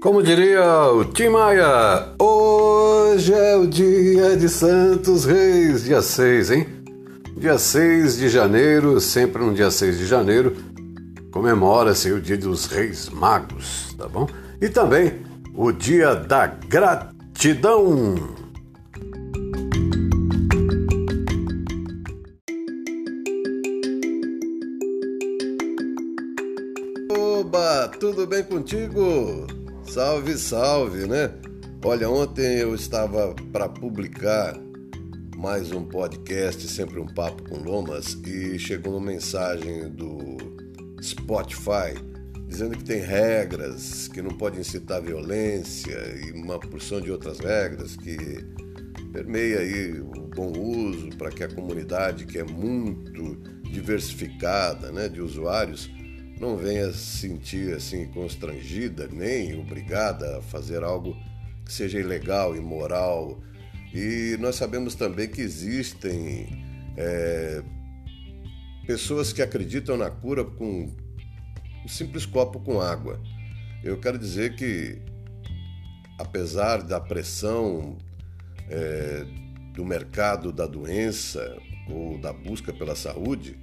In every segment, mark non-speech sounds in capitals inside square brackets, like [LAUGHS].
Como diria o Tim Maia, hoje é o dia de Santos Reis, dia 6, hein? Dia 6 de janeiro, sempre no dia 6 de janeiro, comemora-se o dia dos Reis Magos, tá bom? E também o dia da gratidão. Oba, tudo bem contigo? Salve, salve, né? Olha, ontem eu estava para publicar mais um podcast, sempre um papo com Lomas, e chegou uma mensagem do Spotify dizendo que tem regras, que não pode incitar violência e uma porção de outras regras que permeia aí o bom uso para que a comunidade que é muito diversificada, né, de usuários, não venha se sentir assim constrangida nem obrigada a fazer algo que seja ilegal, imoral. E nós sabemos também que existem é, pessoas que acreditam na cura com um simples copo com água. Eu quero dizer que, apesar da pressão é, do mercado da doença ou da busca pela saúde,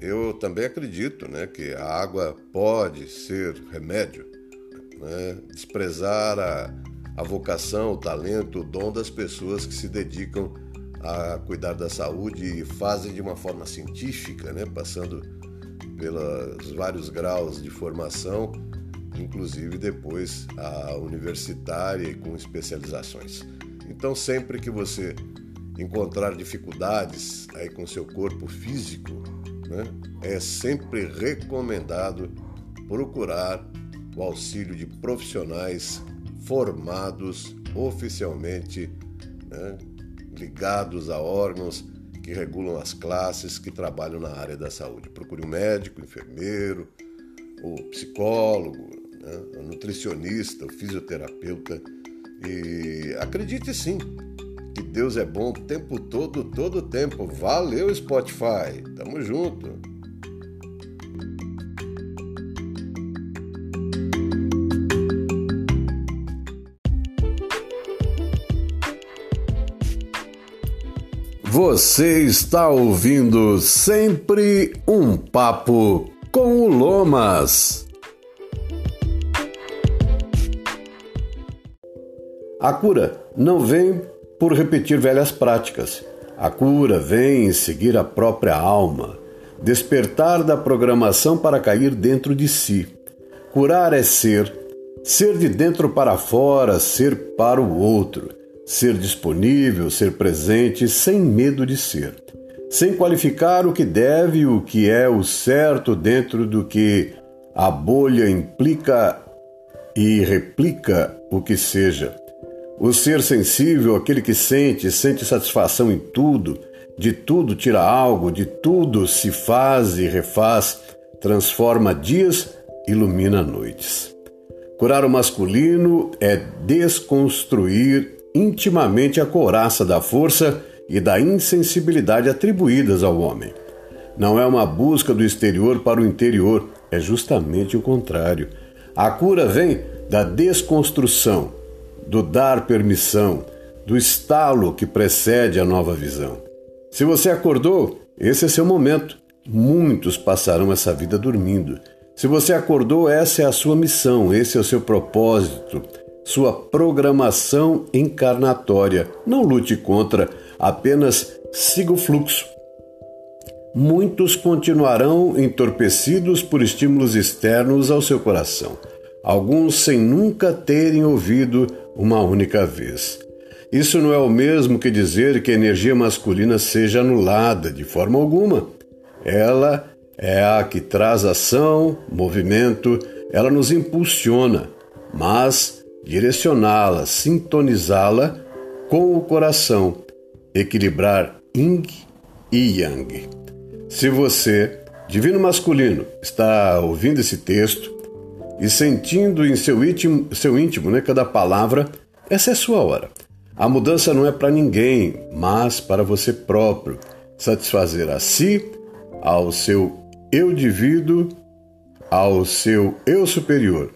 eu também acredito né, que a água pode ser remédio. Né? Desprezar a, a vocação, o talento, o dom das pessoas que se dedicam a cuidar da saúde e fazem de uma forma científica, né? passando pelos vários graus de formação, inclusive depois a universitária e com especializações. Então, sempre que você encontrar dificuldades aí com seu corpo físico, né, é sempre recomendado procurar o auxílio de profissionais formados oficialmente, né, ligados a órgãos que regulam as classes que trabalham na área da saúde. Procure um médico, enfermeiro, o psicólogo, né, o nutricionista, o fisioterapeuta e acredite sim, que Deus é bom o tempo todo, todo o tempo. Valeu, Spotify. Tamo junto. Você está ouvindo sempre um papo com o Lomas. A cura não vem por repetir velhas práticas. A cura vem em seguir a própria alma, despertar da programação para cair dentro de si. Curar é ser, ser de dentro para fora, ser para o outro, ser disponível, ser presente, sem medo de ser, sem qualificar o que deve e o que é o certo dentro do que a bolha implica e replica o que seja o ser sensível, aquele que sente, sente satisfação em tudo, de tudo tira algo, de tudo se faz e refaz, transforma dias, ilumina noites. Curar o masculino é desconstruir intimamente a couraça da força e da insensibilidade atribuídas ao homem. Não é uma busca do exterior para o interior, é justamente o contrário. A cura vem da desconstrução, do dar permissão, do estalo que precede a nova visão. Se você acordou, esse é seu momento. Muitos passarão essa vida dormindo. Se você acordou, essa é a sua missão, esse é o seu propósito, sua programação encarnatória. Não lute contra, apenas siga o fluxo. Muitos continuarão entorpecidos por estímulos externos ao seu coração, alguns sem nunca terem ouvido uma única vez. Isso não é o mesmo que dizer que a energia masculina seja anulada de forma alguma. Ela é a que traz ação, movimento, ela nos impulsiona, mas direcioná-la, sintonizá-la com o coração, equilibrar Yin e Yang. Se você, divino masculino, está ouvindo esse texto, e sentindo em seu íntimo, seu íntimo né, cada palavra, essa é sua hora. A mudança não é para ninguém, mas para você próprio. Satisfazer a si, ao seu eu divido, ao seu eu superior.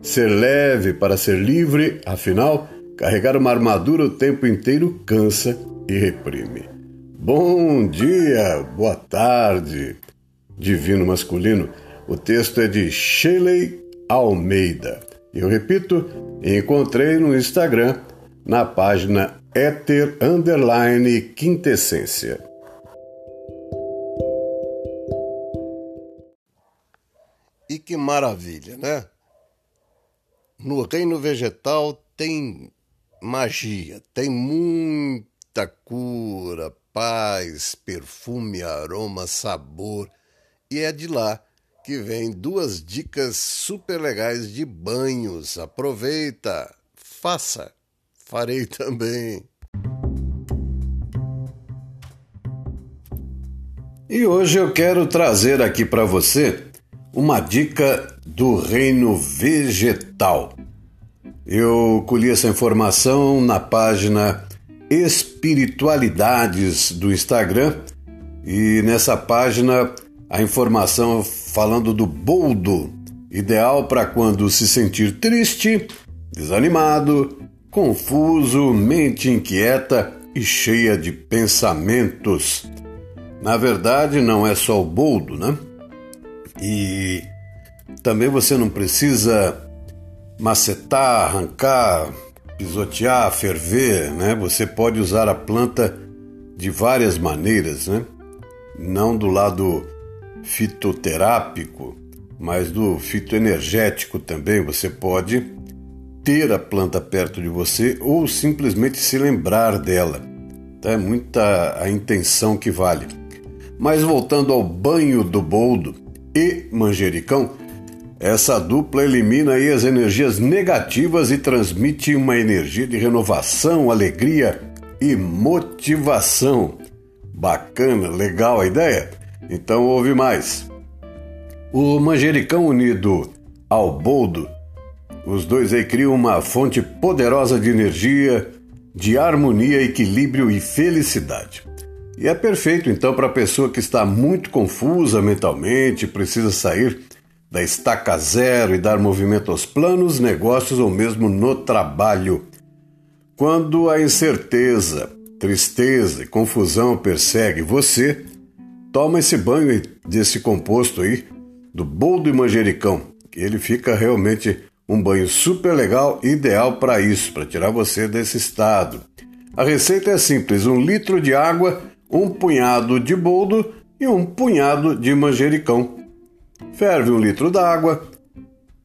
ser leve para ser livre, afinal, carregar uma armadura o tempo inteiro cansa e reprime. Bom dia, boa tarde, divino masculino. O texto é de Shelley Almeida. Eu repito, encontrei no Instagram, na página Éter Underline Quintessência. E que maravilha, né? No reino vegetal tem magia, tem muita cura, paz, perfume, aroma, sabor. E é de lá que vem duas dicas super legais de banhos. Aproveita, faça, farei [LAUGHS] também. E hoje eu quero trazer aqui para você uma dica do reino vegetal. Eu colhi essa informação na página Espiritualidades do Instagram e nessa página a informação falando do boldo, ideal para quando se sentir triste, desanimado, confuso, mente inquieta e cheia de pensamentos. Na verdade, não é só o boldo, né? E também você não precisa macetar, arrancar, pisotear, ferver, né? Você pode usar a planta de várias maneiras, né? Não do lado fitoterápico, mas do fitoenergético também. Você pode ter a planta perto de você ou simplesmente se lembrar dela. Tá? É muita a intenção que vale. Mas voltando ao banho do boldo e manjericão, essa dupla elimina aí as energias negativas e transmite uma energia de renovação, alegria e motivação. Bacana, legal a ideia? Então ouve mais. O manjericão unido ao boldo, os dois aí criam uma fonte poderosa de energia, de harmonia, equilíbrio e felicidade. E é perfeito então para a pessoa que está muito confusa mentalmente, precisa sair da estaca zero e dar movimento aos planos, negócios ou mesmo no trabalho. Quando a incerteza, tristeza e confusão persegue você, toma esse banho desse composto aí, do boldo e manjericão, que ele fica realmente um banho super legal, ideal para isso, para tirar você desse estado. A receita é simples: um litro de água, um punhado de boldo e um punhado de manjericão. Ferve um litro d'água,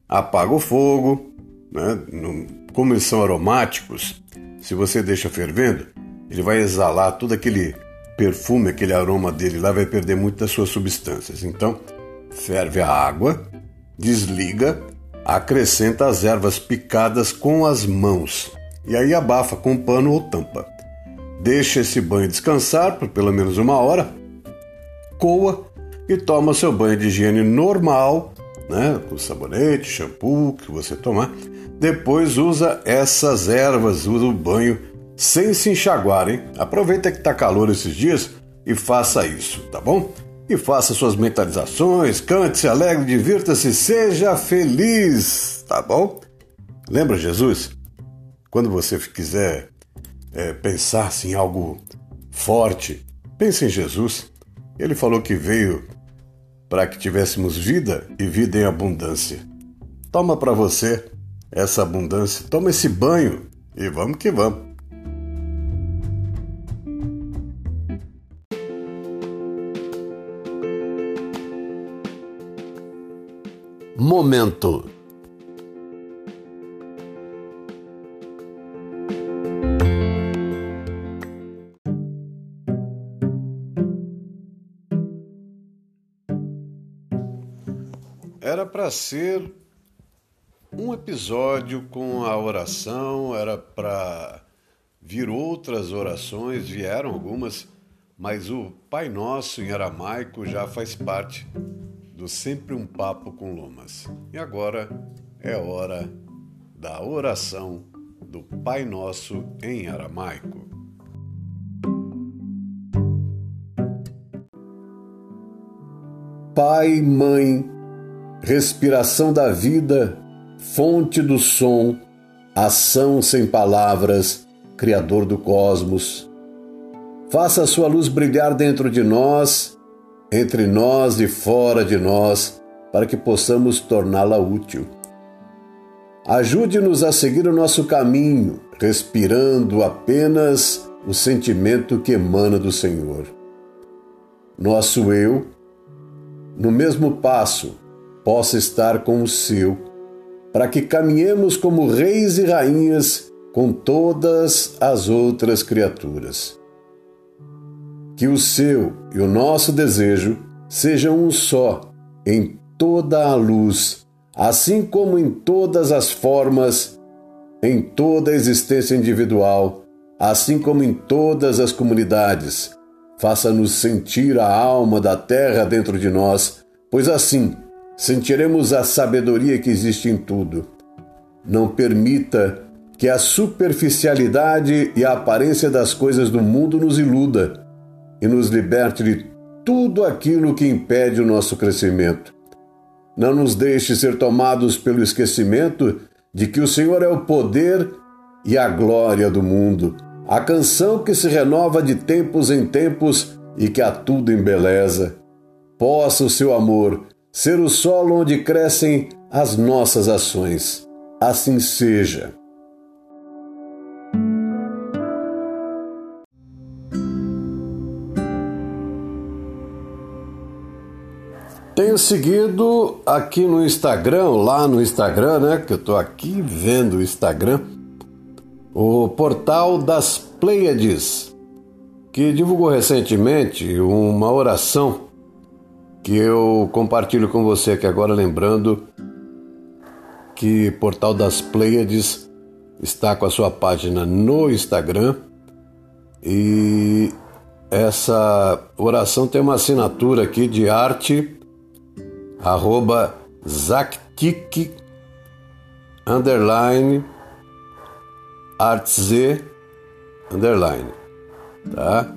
apaga o fogo, né? como eles são aromáticos, se você deixa fervendo, ele vai exalar todo aquele perfume, aquele aroma dele lá, vai perder muito das suas substâncias. Então, ferve a água, desliga, acrescenta as ervas picadas com as mãos e aí abafa com pano ou tampa. Deixa esse banho descansar por pelo menos uma hora, coa e toma seu banho de higiene normal, né, com sabonete, shampoo que você tomar. Depois usa essas ervas, usa o banho sem se enxaguar, hein? Aproveita que tá calor esses dias e faça isso, tá bom? E faça suas mentalizações, cante, se alegre, divirta-se, seja feliz, tá bom? Lembra Jesus? Quando você quiser é, pensar assim, em algo forte, pense em Jesus. Ele falou que veio para que tivéssemos vida e vida em abundância. Toma para você essa abundância, toma esse banho e vamos que vamos. Momento. Era para ser um episódio com a oração, era para vir outras orações, vieram algumas, mas o Pai Nosso em aramaico já faz parte do Sempre um Papo com Lomas. E agora é hora da oração do Pai Nosso em aramaico. Pai, Mãe, respiração da vida, fonte do som, ação sem palavras, Criador do cosmos. Faça a sua luz brilhar dentro de nós, entre nós e fora de nós, para que possamos torná-la útil. Ajude-nos a seguir o nosso caminho, respirando apenas o sentimento que emana do Senhor. Nosso eu, no mesmo passo, possa estar com o seu, para que caminhemos como reis e rainhas com todas as outras criaturas. Que o seu e o nosso desejo sejam um só em toda a luz, assim como em todas as formas, em toda a existência individual, assim como em todas as comunidades. Faça-nos sentir a alma da terra dentro de nós, pois assim sentiremos a sabedoria que existe em tudo. Não permita que a superficialidade e a aparência das coisas do mundo nos iluda e nos liberte de tudo aquilo que impede o nosso crescimento. Não nos deixe ser tomados pelo esquecimento de que o Senhor é o poder e a glória do mundo, a canção que se renova de tempos em tempos e que a tudo embeleza. Possa o seu amor ser o solo onde crescem as nossas ações. Assim seja. Tenho seguido aqui no Instagram, lá no Instagram, né? Que eu tô aqui vendo o Instagram, o portal das Pleiades, que divulgou recentemente uma oração que eu compartilho com você aqui agora, lembrando que Portal das Pleiades está com a sua página no Instagram e essa oração tem uma assinatura aqui de arte arroba zactic underline artz underline tá?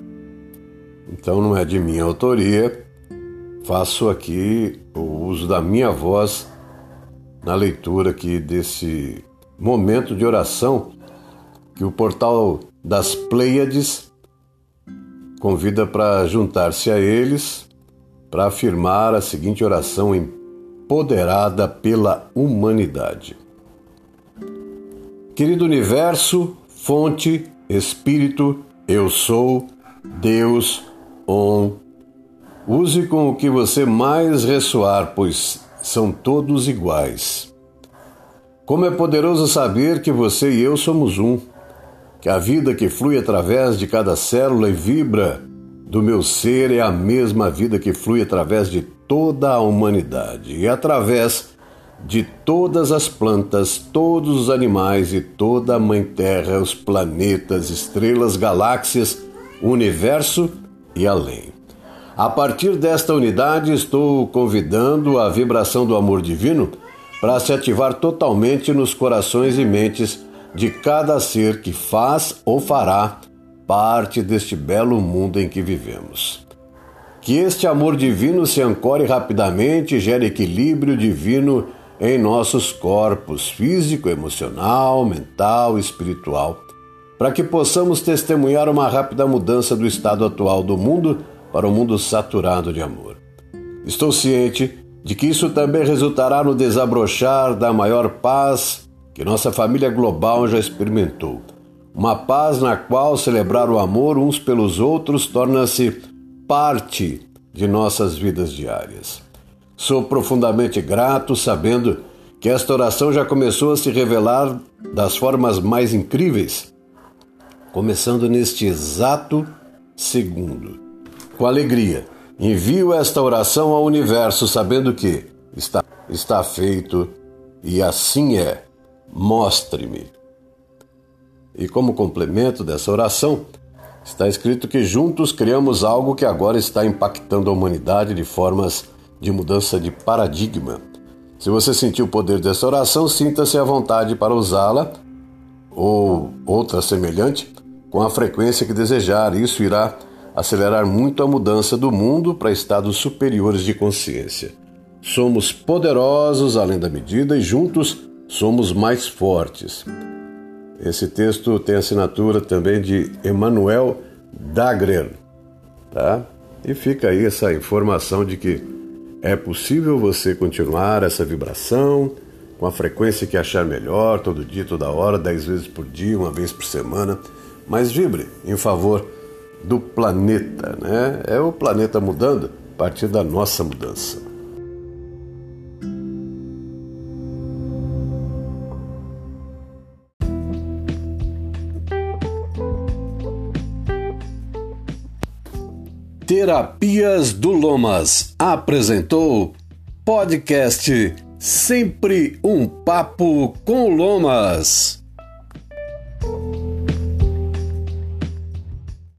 Então não é de minha autoria. Faço aqui o uso da minha voz na leitura aqui desse momento de oração que o portal das Pleiades convida para juntar-se a eles para afirmar a seguinte oração empoderada pela humanidade. Querido universo, fonte, espírito, eu sou, Deus, on, Use com o que você mais ressoar, pois são todos iguais. Como é poderoso saber que você e eu somos um, que a vida que flui através de cada célula e vibra do meu ser é a mesma vida que flui através de toda a humanidade e através de todas as plantas, todos os animais e toda a Mãe Terra, os planetas, estrelas, galáxias, universo e além. A partir desta unidade, estou convidando a vibração do amor divino para se ativar totalmente nos corações e mentes de cada ser que faz ou fará parte deste belo mundo em que vivemos. Que este amor divino se ancore rapidamente e gere equilíbrio divino em nossos corpos físico, emocional, mental, espiritual, para que possamos testemunhar uma rápida mudança do estado atual do mundo para um mundo saturado de amor. Estou ciente de que isso também resultará no desabrochar da maior paz que nossa família global já experimentou. Uma paz na qual celebrar o amor uns pelos outros torna-se parte de nossas vidas diárias. Sou profundamente grato sabendo que esta oração já começou a se revelar das formas mais incríveis, começando neste exato segundo com alegria. Envio esta oração ao universo, sabendo que está, está feito e assim é. Mostre-me. E como complemento dessa oração, está escrito que juntos criamos algo que agora está impactando a humanidade de formas de mudança de paradigma. Se você sentiu o poder dessa oração, sinta-se à vontade para usá-la ou outra semelhante com a frequência que desejar. Isso irá acelerar muito a mudança do mundo para estados superiores de consciência. Somos poderosos além da medida e juntos somos mais fortes. Esse texto tem assinatura também de Emanuel Dagrer, tá? E fica aí essa informação de que é possível você continuar essa vibração com a frequência que achar melhor, todo dia, toda hora, dez vezes por dia, uma vez por semana, mas vibre em favor do planeta, né? É o planeta mudando a partir da nossa mudança. Terapias do Lomas apresentou podcast Sempre um Papo com Lomas.